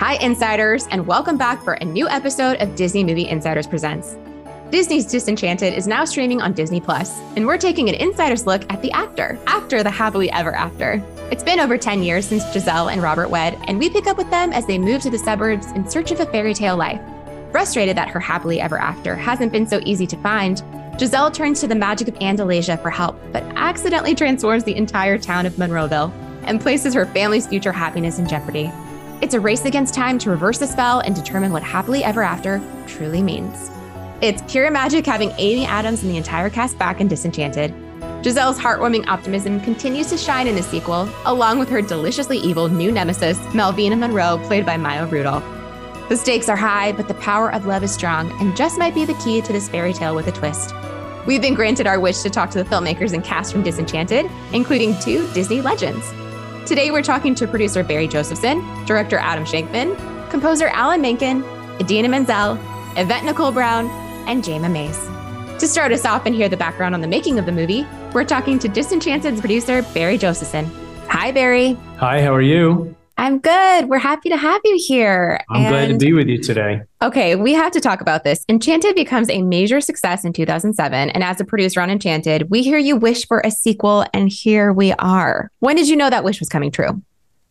Hi, Insiders, and welcome back for a new episode of Disney Movie Insiders Presents. Disney's Disenchanted is now streaming on Disney Plus, and we're taking an insider's look at the actor after the happily ever after. It's been over 10 years since Giselle and Robert wed, and we pick up with them as they move to the suburbs in search of a fairy tale life. Frustrated that her happily ever after hasn't been so easy to find, Giselle turns to the magic of Andalasia for help, but accidentally transforms the entire town of Monroeville and places her family's future happiness in jeopardy. It's a race against time to reverse the spell and determine what happily ever after truly means. It's pure magic having Amy Adams and the entire cast back in Disenchanted. Giselle's heartwarming optimism continues to shine in the sequel, along with her deliciously evil new nemesis, Malvina Monroe, played by Maya Rudolph. The stakes are high, but the power of love is strong and just might be the key to this fairy tale with a twist. We've been granted our wish to talk to the filmmakers and cast from Disenchanted, including two Disney legends. Today, we're talking to producer Barry Josephson, director Adam Shankman, composer Alan Menken, Idina Menzel, Yvette Nicole Brown, and Jayma Mays. To start us off and hear the background on the making of the movie, we're talking to Disenchanted's producer Barry Josephson. Hi, Barry. Hi, how are you? I'm good. We're happy to have you here. I'm and, glad to be with you today. Okay, we have to talk about this. Enchanted becomes a major success in 2007. And as a producer on Enchanted, we hear you wish for a sequel, and here we are. When did you know that wish was coming true?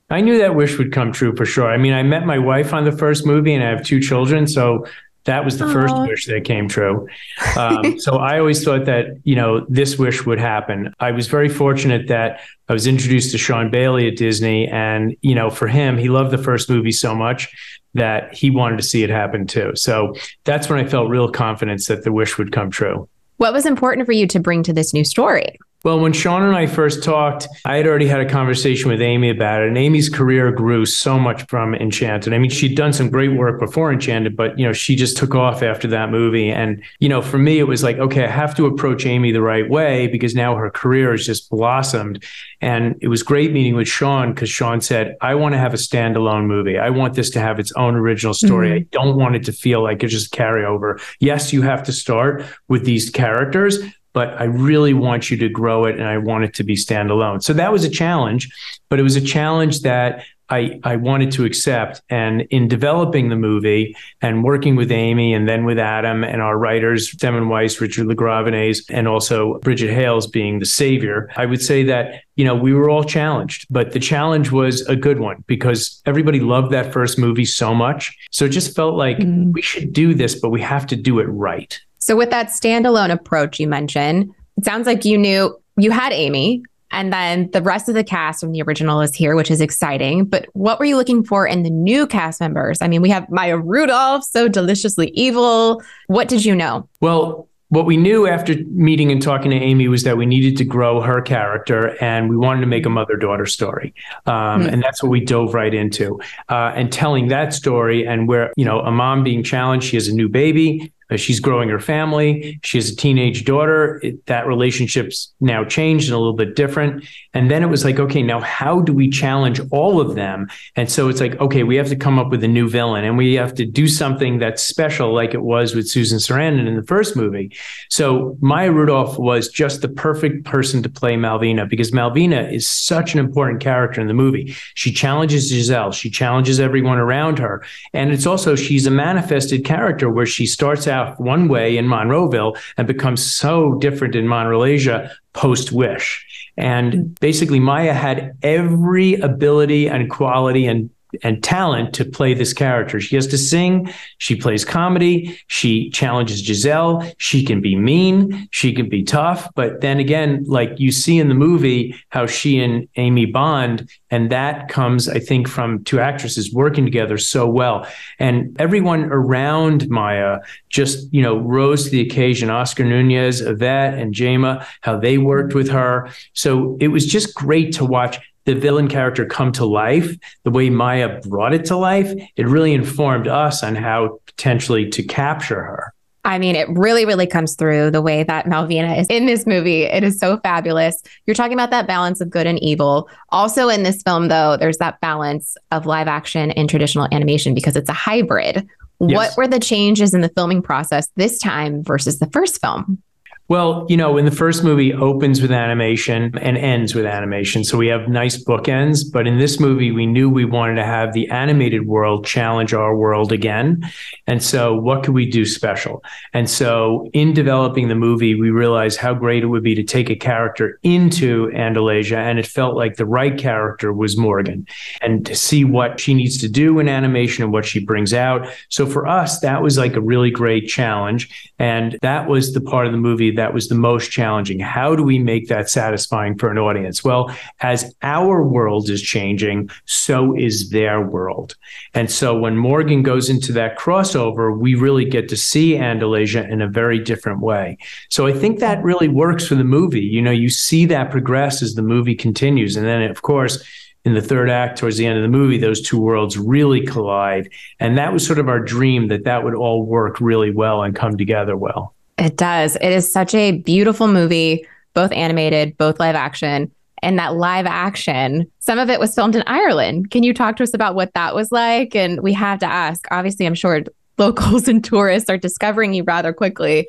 I knew that wish would come true for sure. I mean, I met my wife on the first movie, and I have two children. So that was the Aww. first wish that came true. Um, so I always thought that, you know, this wish would happen. I was very fortunate that I was introduced to Sean Bailey at Disney. And, you know, for him, he loved the first movie so much that he wanted to see it happen too. So that's when I felt real confidence that the wish would come true. What was important for you to bring to this new story? Well, when Sean and I first talked, I had already had a conversation with Amy about it. And Amy's career grew so much from Enchanted. I mean, she'd done some great work before Enchanted, but you know, she just took off after that movie. And, you know, for me, it was like, okay, I have to approach Amy the right way because now her career has just blossomed. And it was great meeting with Sean because Sean said, I want to have a standalone movie. I want this to have its own original story. Mm-hmm. I don't want it to feel like it's just carry over. Yes, you have to start with these characters, but I really want you to grow it and I want it to be standalone. So that was a challenge, but it was a challenge that I, I wanted to accept. And in developing the movie and working with Amy and then with Adam and our writers, Demon Weiss, Richard LaGravenese, and also Brigitte Hales being the savior, I would say that, you know, we were all challenged, but the challenge was a good one because everybody loved that first movie so much. So it just felt like mm. we should do this, but we have to do it right. So, with that standalone approach you mentioned, it sounds like you knew you had Amy, and then the rest of the cast from the original is here, which is exciting. But what were you looking for in the new cast members? I mean, we have Maya Rudolph, so deliciously evil. What did you know? Well, what we knew after meeting and talking to Amy was that we needed to grow her character and we wanted to make a mother daughter story. Um, mm. And that's what we dove right into. Uh, and telling that story and where, you know, a mom being challenged, she has a new baby. She's growing her family. She has a teenage daughter. It, that relationship's now changed and a little bit different. And then it was like, okay, now how do we challenge all of them? And so it's like, okay, we have to come up with a new villain and we have to do something that's special, like it was with Susan Sarandon in the first movie. So Maya Rudolph was just the perfect person to play Malvina because Malvina is such an important character in the movie. She challenges Giselle. She challenges everyone around her. And it's also, she's a manifested character where she starts out one way in Monroeville and become so different in Monrolasia post Wish. And hmm. basically, Maya had every ability and quality and and talent to play this character. She has to sing, she plays comedy, she challenges Giselle, she can be mean, she can be tough, but then again, like you see in the movie how she and Amy bond and that comes I think from two actresses working together so well. And everyone around Maya just, you know, rose to the occasion. Oscar Nunez, Yvette and Jayma, how they worked with her. So it was just great to watch the villain character come to life, the way Maya brought it to life, it really informed us on how potentially to capture her. I mean, it really, really comes through the way that Malvina is in this movie. It is so fabulous. You're talking about that balance of good and evil. Also, in this film, though, there's that balance of live action and traditional animation because it's a hybrid. Yes. What were the changes in the filming process this time versus the first film? Well, you know, when the first movie opens with animation and ends with animation, so we have nice bookends. But in this movie, we knew we wanted to have the animated world challenge our world again. And so, what could we do special? And so, in developing the movie, we realized how great it would be to take a character into Andalasia, and it felt like the right character was Morgan, and to see what she needs to do in animation and what she brings out. So, for us, that was like a really great challenge. And that was the part of the movie that was the most challenging. How do we make that satisfying for an audience? Well, as our world is changing, so is their world. And so when Morgan goes into that crossover, we really get to see Andalasia in a very different way. So I think that really works for the movie. You know, you see that progress as the movie continues. And then, of course, in the third act towards the end of the movie those two worlds really collide and that was sort of our dream that that would all work really well and come together well it does. It is such a beautiful movie, both animated, both live action. And that live action, some of it was filmed in Ireland. Can you talk to us about what that was like? And we have to ask, obviously, I'm sure locals and tourists are discovering you rather quickly.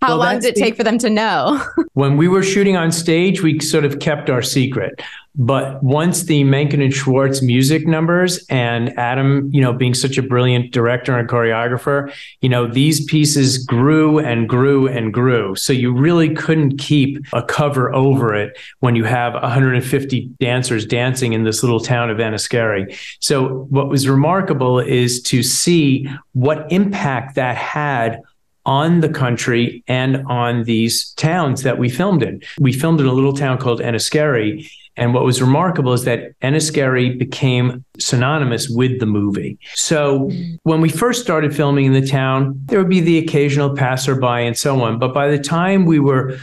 How well, long did it take for them to know? when we were shooting on stage, we sort of kept our secret. But once the Menken and Schwartz music numbers and Adam, you know, being such a brilliant director and choreographer, you know, these pieces grew and grew and grew. So you really couldn't keep a cover over it when you have 150 dancers dancing in this little town of Enniskerry. So what was remarkable is to see what impact that had on the country and on these towns that we filmed in. We filmed in a little town called Enniskerry, and what was remarkable is that Enniskerry became synonymous with the movie. So when we first started filming in the town, there would be the occasional passerby and so on. But by the time we were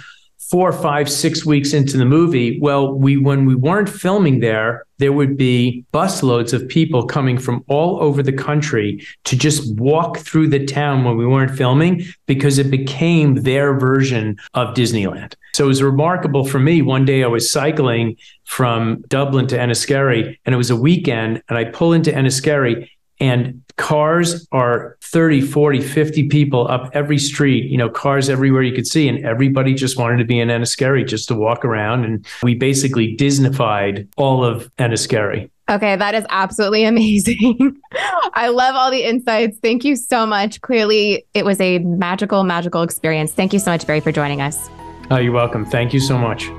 four, five, six weeks into the movie, well, we when we weren't filming there, there would be busloads of people coming from all over the country to just walk through the town when we weren't filming because it became their version of Disneyland. So it was remarkable for me. One day I was cycling from Dublin to Enniskerry, and it was a weekend, and I pull into Enniskerry and cars are 30 40 50 people up every street you know cars everywhere you could see. And everybody just wanted to be in enniskerry just to walk around. And we basically disneyfied all of enniskerry. Okay that is absolutely amazing. I love all the insights. Thank you so much. Clearly it was a magical magical experience. Thank you so much barry for joining us. Oh you're welcome. Thank you so much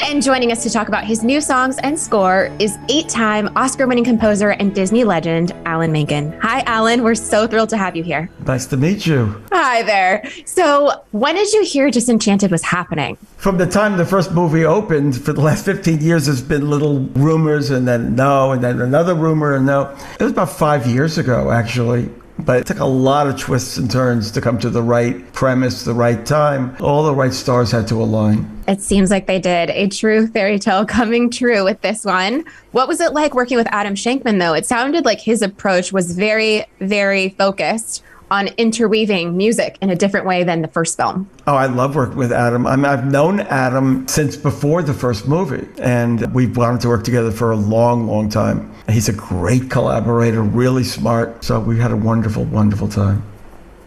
and joining us to talk about his new songs and score is eight time Oscar winning composer and Disney legend, Alan Menken. Hi, Alan. We're so thrilled to have you here. Nice to meet you. Hi there. So, when did you hear Disenchanted was happening? From the time the first movie opened, for the last 15 years, there's been little rumors and then no, and then another rumor and no. It was about five years ago, actually but it took a lot of twists and turns to come to the right premise, the right time. All the right stars had to align. It seems like they did. A true fairy tale coming true with this one. What was it like working with Adam Shankman, though? It sounded like his approach was very, very focused on interweaving music in a different way than the first film. Oh, I love working with Adam. I mean, I've known Adam since before the first movie, and we've wanted to work together for a long, long time. He's a great collaborator, really smart. So we had a wonderful, wonderful time.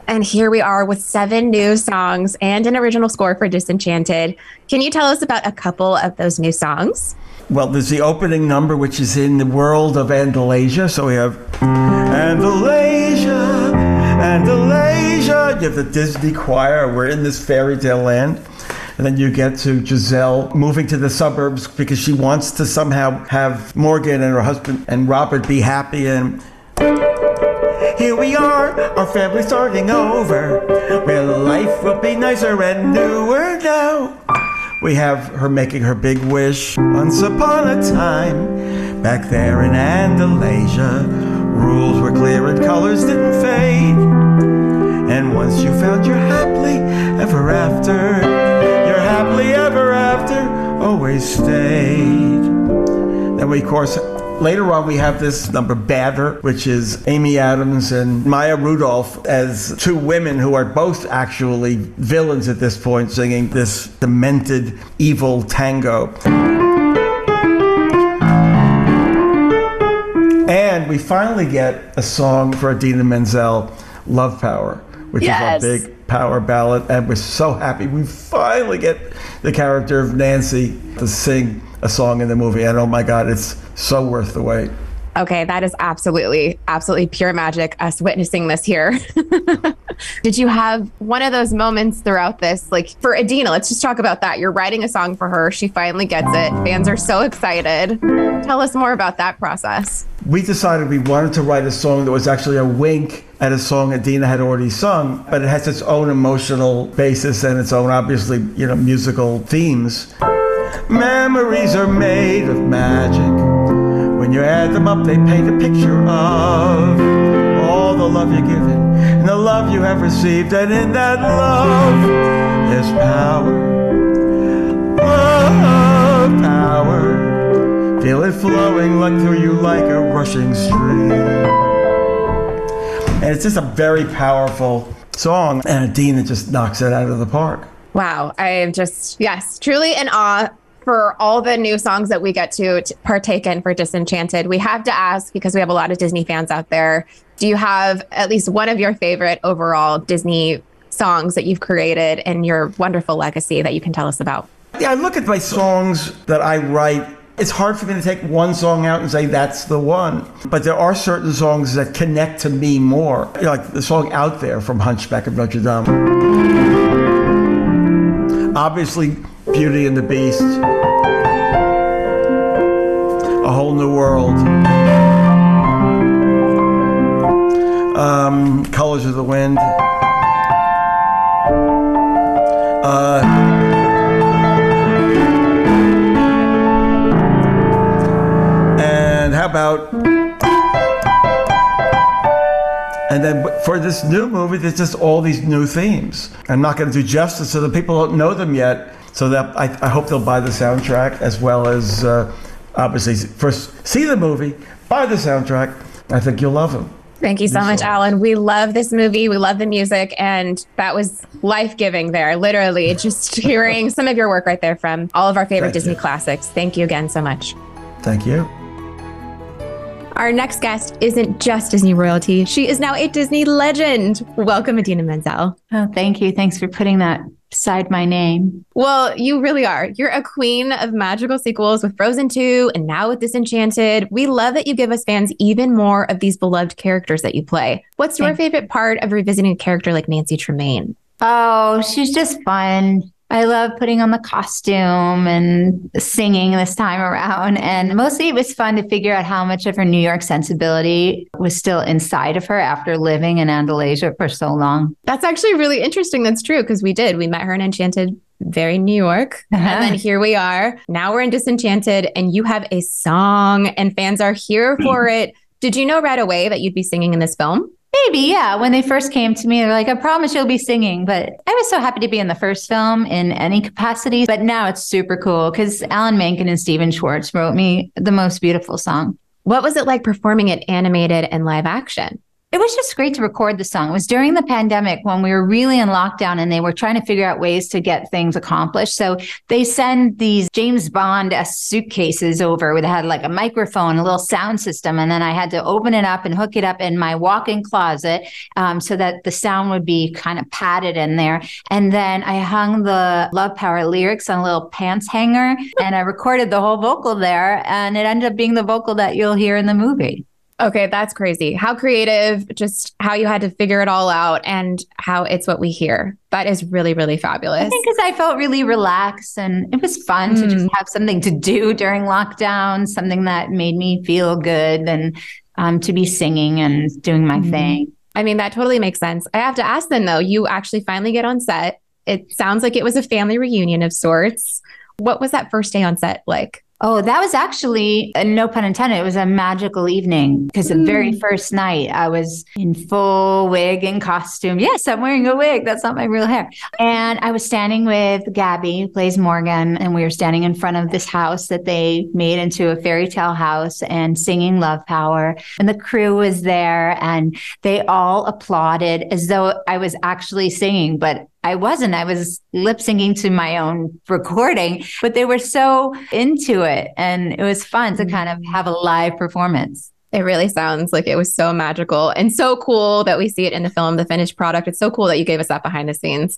And here we are with seven new songs and an original score for Disenchanted. Can you tell us about a couple of those new songs? Well, there's the opening number, which is in the world of Andalasia. So we have Andalasia, Andalasia. You have the Disney choir. We're in this fairy tale land. And then you get to Giselle moving to the suburbs because she wants to somehow have Morgan and her husband and Robert be happy. And here we are, our family starting over, where life will be nicer and newer now. We have her making her big wish. Once upon a time, back there in Andalasia, rules were clear and colors didn't fade. And once you found your happily ever after, your happily ever after always stayed. Then we, of course, later on we have this number Badder, which is Amy Adams and Maya Rudolph as two women who are both actually villains at this point, singing this demented, evil tango. We finally get a song for Idina Menzel, Love Power which Yes. is a big power ballad. And we're so happy we finally get the character of Nancy to sing a song in the movie. And oh my God, it's so worth the wait. Okay, that is absolutely, absolutely pure magic, us witnessing this here. Did you have one of those moments throughout this? Like for Idina, let's just talk about that. You're writing a song for her. She finally gets it. Fans are so excited. Tell us more about that process. We decided we wanted to write a song that was actually a wink at a song Idina had already sung, but it has its own emotional basis and its own, obviously, you know, musical themes. Memories are made of magic. When you add them up, they paint a picture of all the love you're given and the love you have received. And in that love, there's power. Love, power. Feel it flowing like through you like a rushing stream. And it's just a very powerful song. And Idina just knocks it out of the park. Wow. I am just, yes, truly in awe for all the new songs that we get to, to partake in for Disenchanted. We have to ask, because we have a lot of Disney fans out there, do you have at least one of your favorite overall Disney songs that you've created and your wonderful legacy that you can tell us about? Yeah, I look at my songs that I write. It's hard for me to take one song out and say that's the one. But there are certain songs that connect to me more. Like the song Out There from Hunchback of Notre Dame. Obviously, Beauty and the Beast. A Whole New World. Um, Colors of the Wind. Uh, about? And then for this new movie, there's just all these new themes. I'm not going to do justice so the people don't know them yet. So that I, I hope they'll buy the soundtrack as well as uh, obviously first see the movie, buy the soundtrack. I think you'll love them. Thank you so much, Alan. We love this movie. We love the music. And that was life giving there, literally. Just hearing some of your work right there from all of our favorite Thank Disney you. classics. Thank you again so much. Thank you. Our next guest isn't just Disney royalty, she is now a Disney legend. Welcome, Idina Menzel. Oh, thank you. Thanks for putting that beside my name. Well, you really are. You're a queen of magical sequels with Frozen 2 and now with Disenchanted. We love that you give us fans even more of these beloved characters that you play. What's your favorite part of revisiting a character like Nancy Tremaine? Oh, she's just fun. I love putting on the costume and singing this time around. And mostly it was fun to figure out how much of her New York sensibility was still inside of her after living in Andalasia for so long. That's actually really interesting. That's true because we did. We met her in Enchanted, very New York. Uh-huh. And then here we are. Now we're in Disenchanted, and you have a song, and fans are here for it. Did you know right away that you'd be singing in this film? Maybe, yeah. When they first came to me, they're like, I promise you'll be singing. But I was so happy to be in the first film in any capacity. But now it's super cool because Alan Menken and Stephen Schwartz wrote me the most beautiful song. What was it like performing it animated and live action? It was just great to record the song. It was during the pandemic when we were really in lockdown and they were trying to figure out ways to get things accomplished. So they send these James Bond suitcases over that had like a microphone, a little sound system. And then I had to open it up and hook it up in my walk in closet um, so that the sound would be kind of padded in there. And then I hung the Love Power lyrics on a little pants hanger and I recorded the whole vocal there. And it ended up being the vocal that you'll hear in the movie. Okay, that's crazy. How creative, just how you had to figure it all out and how it's what we hear. That is really, really fabulous. I think because I felt really relaxed and it was fun to just have something to do during lockdown, something that made me feel good and um, to be singing and doing my Mhm. thing. I mean, that totally makes sense. I have to ask then, though, you actually finally get on set. It sounds like it was a family reunion of sorts. What was that first day on set like? Oh, that was actually, uh, no pun intended, it was a magical evening because the very first night I was in full wig and costume. Yes, I'm wearing a wig. That's not my real hair. And I was standing with Gabby, who plays Morgan, and we were standing in front of this house that they made into a fairy tale house and singing Love Power. And the crew was there and they all applauded as though I was actually singing, but I wasn't. I was lip syncing to my own recording, but they were so into it. And it was fun to mm-hmm. kind of have a live performance. It really sounds like it was so magical and so cool that we see it in the film, the finished product. It's so cool that you gave us that behind the scenes.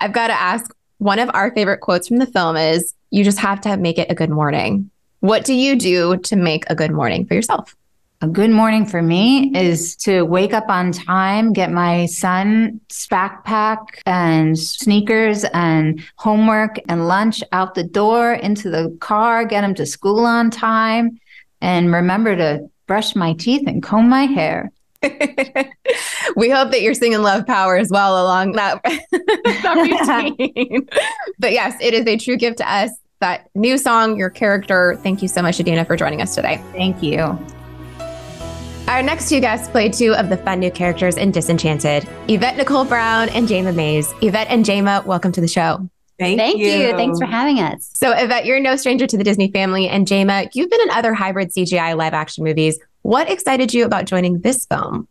I've got to ask one of our favorite quotes from the film is you just have to make it a good morning. What do you do to make a good morning for yourself? A good morning for me is to wake up on time, get my son's backpack and sneakers and homework and lunch out the door into the car, get him to school on time, and remember to brush my teeth and comb my hair. we hope that you're singing Love Power as well along that, that routine. but yes, it is a true gift to us. That new song, your character. Thank you so much, Idina, for joining us today. Thank you. Our next two guests play two of the fun new characters in Disenchanted Yvette Nicole Brown and Jayma Mays. Yvette and Jayma, welcome to the show. Thank, Thank you. you. Thanks for having us. So, Yvette, you're no stranger to the Disney family. And Jayma, you've been in other hybrid CGI live action movies. What excited you about joining this film?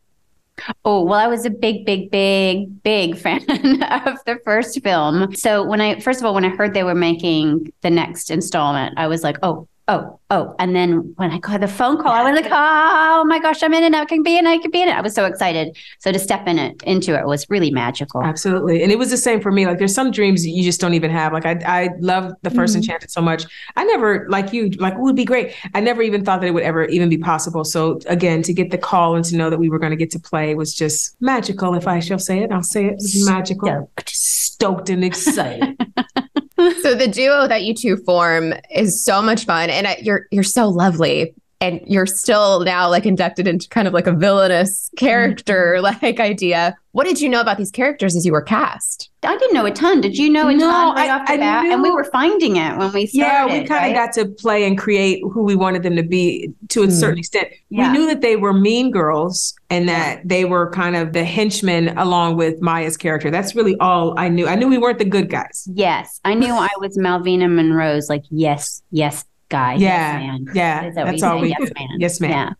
Oh, well, I was a big, big, big, big fan of the first film. So, when I, first of all, when I heard they were making the next installment, I was like, oh, oh, oh. And then when I got the phone call, I was like, oh my gosh, I'm in it. I can be in it. I can be in it. I was so excited. So to step in it into it was really magical. Absolutely. And it was the same for me. Like there's some dreams you just don't even have. Like I I love the 1st mm-hmm. Enchanted so much. I never, like you, like it would be great. I never even thought that it would ever even be possible. So again, to get the call and to know that we were going to get to play was just magical. If I shall say it, I'll say it. It was magical. Stoked, Stoked and excited. so the duo that you two form is so much fun, and you're you're so lovely, and you're still now like inducted into kind of like a villainous character mm-hmm. like idea. What did you know about these characters as you were cast? I didn't know a ton. Did you know a no, ton right I, off the I bat? Knew, and we were finding it when we started. Yeah, we kind of got to play and create who we wanted them to be to a mm. certain extent. Yeah. We knew that they were mean girls and that yeah. they were kind of the henchmen along with Maya's character. That's really all I knew. I knew we weren't the good guys. Yes. I knew I was Malvina Monroe's like, yes, yes, guy. Yeah. Yes, man. Yeah. That That's all we yes, man. Yes, man. Yeah.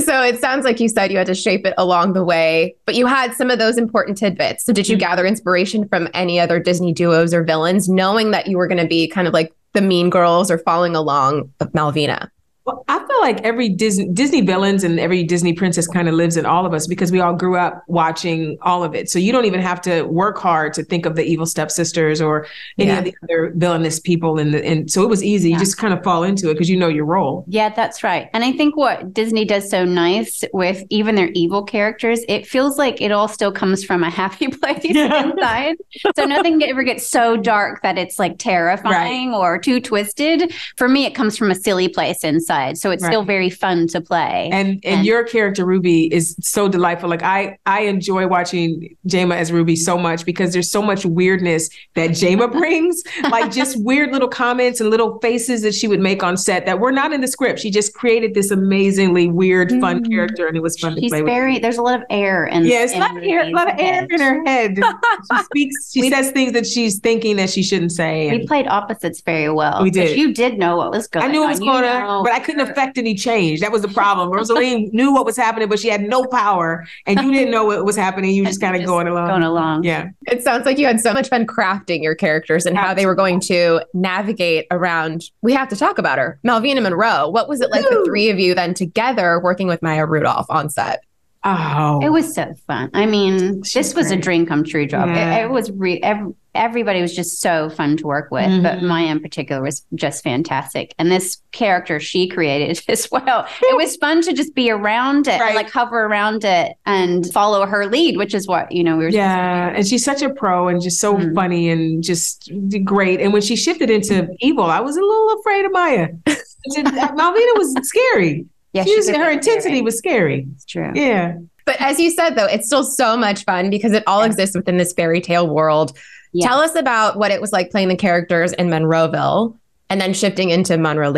So it sounds like you said you had to shape it along the way, but you had some of those important tidbits. So did you mm-hmm. gather inspiration from any other Disney duos or villains, knowing that you were going to be kind of like the mean girls or following along of Malvina? Well, I feel like every Disney Disney villains and every Disney princess kind of lives in all of us because we all grew up watching all of it. So you don't even have to work hard to think of the evil stepsisters or any yeah. of the other villainous people. And and so it was easy. Yeah. You just kind of fall into it because you know your role. Yeah, that's right. And I think what Disney does so nice with even their evil characters, it feels like it all still comes from a happy place yeah. inside. So nothing ever gets so dark that it's like terrifying right. or too twisted. For me, it comes from a silly place inside side. So it's right. still very fun to play. And, and, and your character Ruby is so delightful. Like I I enjoy watching Jayma as Ruby so much because there's so much weirdness that Jayma brings. like just weird little comments and little faces that she would make on set that were not in the script. She just created this amazingly weird, fun mm-hmm. character, and it was fun She's to play She's very, with. There's a lot of air and yeah, it's a lot of air, a lot of air in her head. she speaks. She we, says things that she's thinking that she shouldn't say. We played opposites very well. We did. You did know what was going. I knew what was going to, but I couldn't affect any change. That was the problem. Rosaleen knew what was happening, but she had no power, and you didn't know what was happening. You were just kind of going along. Going along. Yeah. It sounds like you had so much fun crafting your characters and how they were going to navigate around. We have to talk about her, Malvina Monroe. What was it like, Woo! the three of you then together working with Maya Rudolph on set? Oh, it was so fun. I mean, She's this was great. a dream come true job. Yeah. It, it, was re- every, everybody was just so fun to work with, mm-hmm. but Maya in particular was just fantastic. And this character she created as well. it was fun to just be around it, right. like hover around it and follow her lead, which is what, you know, we were Yeah. And she's such a pro and just so mm-hmm. funny and just great. And when she shifted into evil, I was a little afraid of Maya. Malvina was scary. Yeah, she was, her intensity scary. was scary. It's true. Yeah. But as you said, though, it's still so much fun because it all yeah. exists within this fairy tale world. Yeah. Tell us about what it was like playing the characters in Monroeville and then shifting into Monroe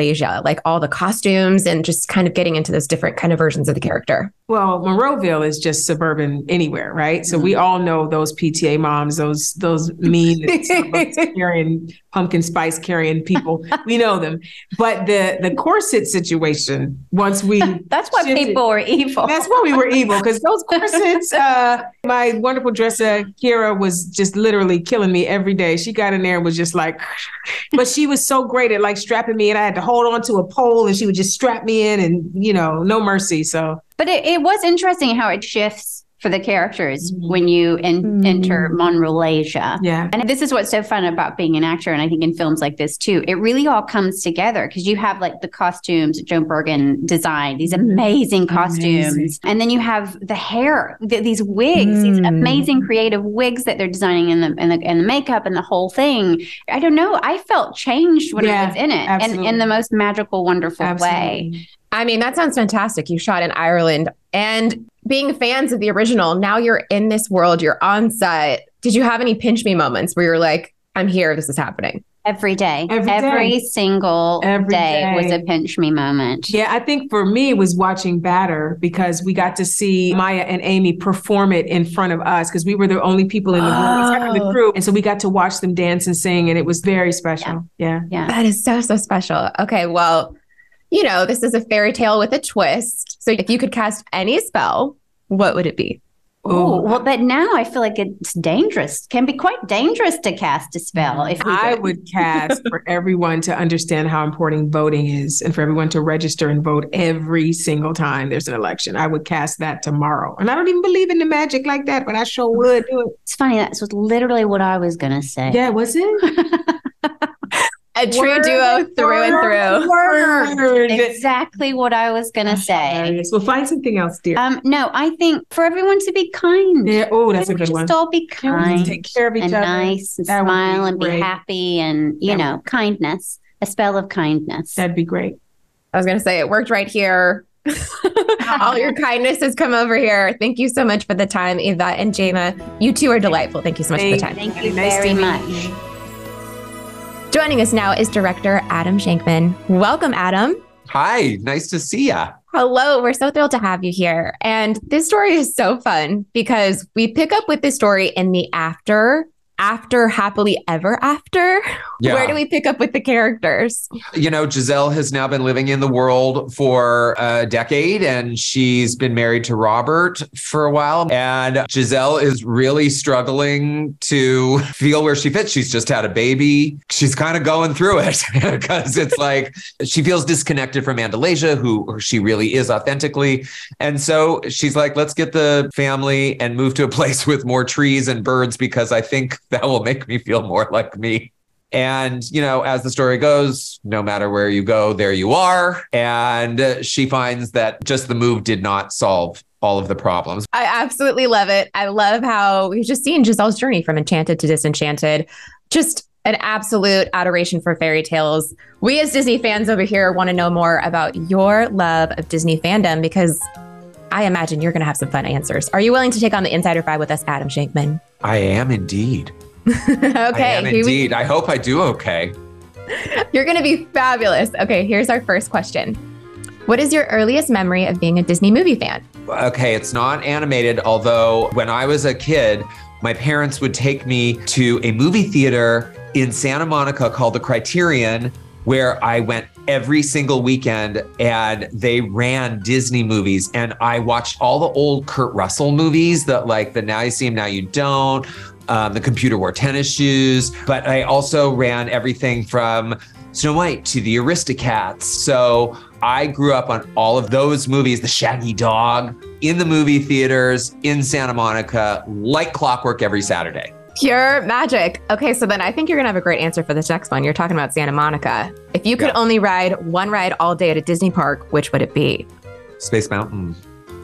like all the costumes and just kind of getting into those different kind of versions of the character. Well, Monroeville is just suburban anywhere, right? So Mm-hmm. we all know those PTA moms, those those mean carrying pumpkin spice carrying people. we know them. But the the corset situation, once we That's why shifted- people were evil. That's why we were evil because those corsets. Uh, my wonderful dresser Kira was just literally killing me every day. She got in there and was just like, but she was so great at like strapping me, and I had to hold on to a pole, and she would just strap me in, and you know, no mercy. So But it, it was interesting how it shifts for the characters mm-hmm. when you en- mm-hmm. enter Monrolasia. yeah, And this is what's so fun about being an actor, and I think in films like this too, it really all comes together because you have like the costumes that Joan Bergin designed, these mm-hmm. amazing costumes, Amazing. and then you have the hair, th- these wigs, these Mm. amazing creative wigs that they're designing, in the and the and the makeup and the whole thing. I don't know, I felt changed when I was in it, and in the most magical, wonderful way. I mean, that sounds fantastic. You shot in Ireland and being fans of the original, now you're in this world, you're on set. Did you have any pinch me moments where you're like, I'm here, this is happening? Every day, Every every, day. single Every day, was a pinch me moment. Yeah, I think for me it was watching Badder because we got to see Maya and Amy perform it in front of us because we were the only people in the room, except the Oh. crew, and so we got to watch them dance and sing, and it was very special. Yeah. Yeah. That is so, so special. Okay, well, you know, this is a fairy tale with a twist. So if you could cast any spell, what would it be? Oh, well, but now I feel like it's dangerous. Can be quite dangerous to cast a spell. If I would cast for everyone to understand how important voting is and for everyone to register and vote every single time there's an election. I would cast that tomorrow. And I don't even believe in the magic like that, but I sure would do it. It's funny. That's what- literally what I was gonna say. Yeah, was it? A true Word duo through and through. Word. Exactly what I was gonna say. Hilarious. Well, find something else, dear. Um, no, I think for everyone to be kind. yeah. Oh, that's a Everyone good one. Just all be kind Take care of each and other. nice and That would be smile and be happy and you That know kindness. A spell of kindness. That'd be great. I was going to say it worked right here. All your kindness has come over here. Thank you so much for the time, Yvette and Jayma. You two are delightful. Thank you so much for the time. Thank you Nice very meet much. Joining us now is director Adam Shankman. Welcome, Adam. Hi, nice to see ya. Hello, we're so thrilled to have you here. And this story is so fun because we pick up with this story in the after, after happily ever after. Yeah. Where do we pick up with the characters? You know, Giselle has now been living in the world for a decade and she's been married to Robert for a while. And Giselle is really struggling to feel where she fits. She's just had a baby. She's kind of going through it because it's like she feels disconnected from Andalasia, who she really is authentically. And so she's like, let's get the family and move to a place with more trees and birds because I think that will make me feel more like me. And, you know, as the story goes, no matter where you go, there you are. And she finds that just the move did not solve all of the problems. I absolutely love it. I love how we've just seen Giselle's journey from enchanted to disenchanted. Just an absolute adoration for fairy tales. We, as Disney fans over here, want to know more about your love of Disney fandom because I imagine you're going to have some fun answers. Are you willing to take on the Insider Five with us, Adam Shankman? I am indeed. okay. I here we- indeed. I hope I do okay. You're going to be fabulous. Okay, here's our first question. What is your earliest memory of being a Disney movie fan? Okay, it's not animated, although when I was a kid, my parents would take me to a movie theater in Santa Monica called the Criterion, where I went every single weekend and they ran Disney movies. And I watched all the old Kurt Russell movies that, like, the Now You See Him, Now You Don't, um, the computer wore tennis shoes. But I also ran everything from Snow White to the Aristocats. So I grew up on all of those movies, The Shaggy Dog, in the movie theaters in Santa Monica, like clockwork every Saturday. Pure magic. Okay, so then I think you're going to have a great answer for this next one. You're talking about Santa Monica. If you could Yeah. only ride one ride all day at a Disney park, which would it be? Space Mountain.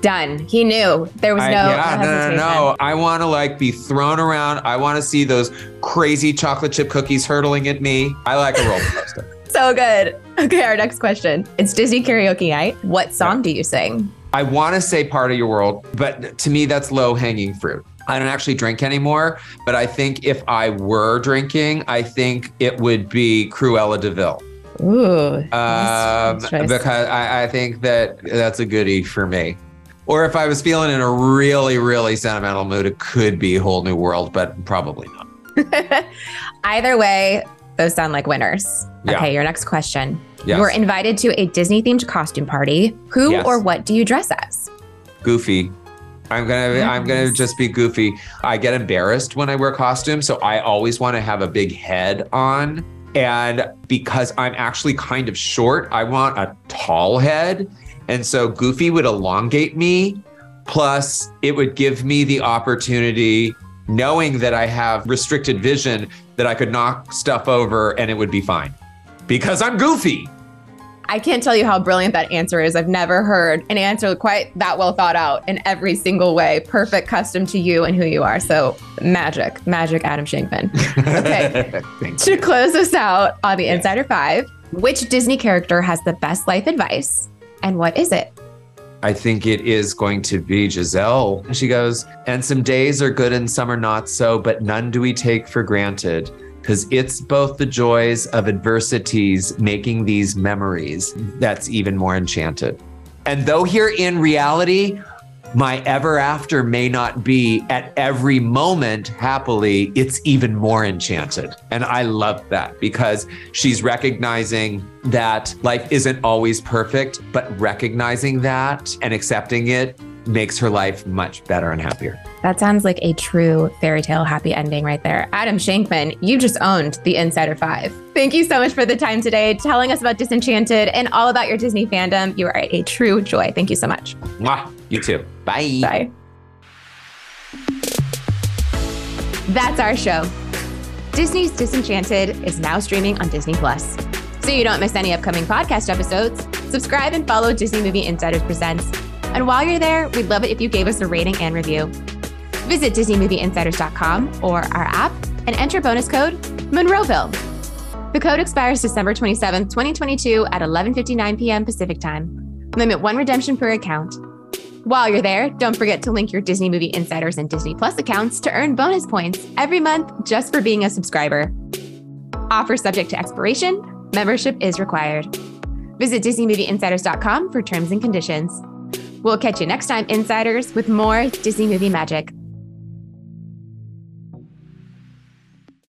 Done. He knew. There was no, I, yeah, no no, no, no. I want to like be thrown around. I want to see those crazy chocolate chip cookies hurtling at me. I like a roller coaster. So good. Okay, our next question. It's Disney karaoke night. What song do you sing? I want to say part of your world, but to me, that's low hanging fruit. I don't actually drink anymore, but I think if I were drinking, I think it would be Cruella de Vil. Ooh. Um, nice because I, I think that that's a goodie for me. Or if I was feeling in a really, really sentimental mood, it could be a whole new world, but probably not. Either way, those sound like winners. Yeah. Okay, your next question. Yes. You were invited to a Disney themed costume party. Who Yes. or what do you dress as? goofy. I'm gonna I'm gonna just be goofy. I get embarrassed when I wear costumes, so I always want to have a big head on. And because I'm actually kind of short, I want a tall head. And so Goofy would elongate me. Plus, it would give me the opportunity, knowing that I have restricted vision, that I could knock stuff over and it would be fine. Because I'm goofy. I can't tell you how brilliant that answer is. I've never heard an answer quite that well thought out in every single way. Perfect, custom to you and who you are. So magic, magic, Adam Shankman. Okay. To close us out on the Insider Five, which Disney character has the best life advice, and what is it? I think it is going to be Giselle. She goes, and some days are good and some are not so, but none do we take for granted. Because it's both the joys of adversities making these memories that's even more enchanted. And though here in reality, my ever after may not be at every moment happily, it's even more enchanted. And I love that because she's recognizing that life isn't always perfect, but recognizing that and accepting it makes her life much better and happier. That sounds like a true fairy tale happy ending right there. Adam Shankman, you just owned the Insider Five. Thank you so much for the time today, telling us about Disenchanted and all about your Disney fandom. You are a true joy. Thank you so much. Mwah. You too. Bye. Bye. That's our show. Disney's Disenchanted is now streaming on Disney Plus. So you don't miss any upcoming podcast episodes, subscribe and follow Disney Movie Insiders Presents. And while you're there, we'd love it if you gave us a rating and review. Visit DisneyMovieInsiders.com or our app and enter bonus code Monroeville. The code expires December 27, 2022 at 11:59 p.m. Pacific Time. Limit one redemption per account. While you're there, don't forget to link your Disney Movie Insiders and Disney Plus accounts to earn bonus points every month just for being a subscriber. Offer subject to expiration, membership is required. Visit DisneyMovieInsiders.com for terms and conditions. We'll catch you next time, Insiders, with more Disney movie magic.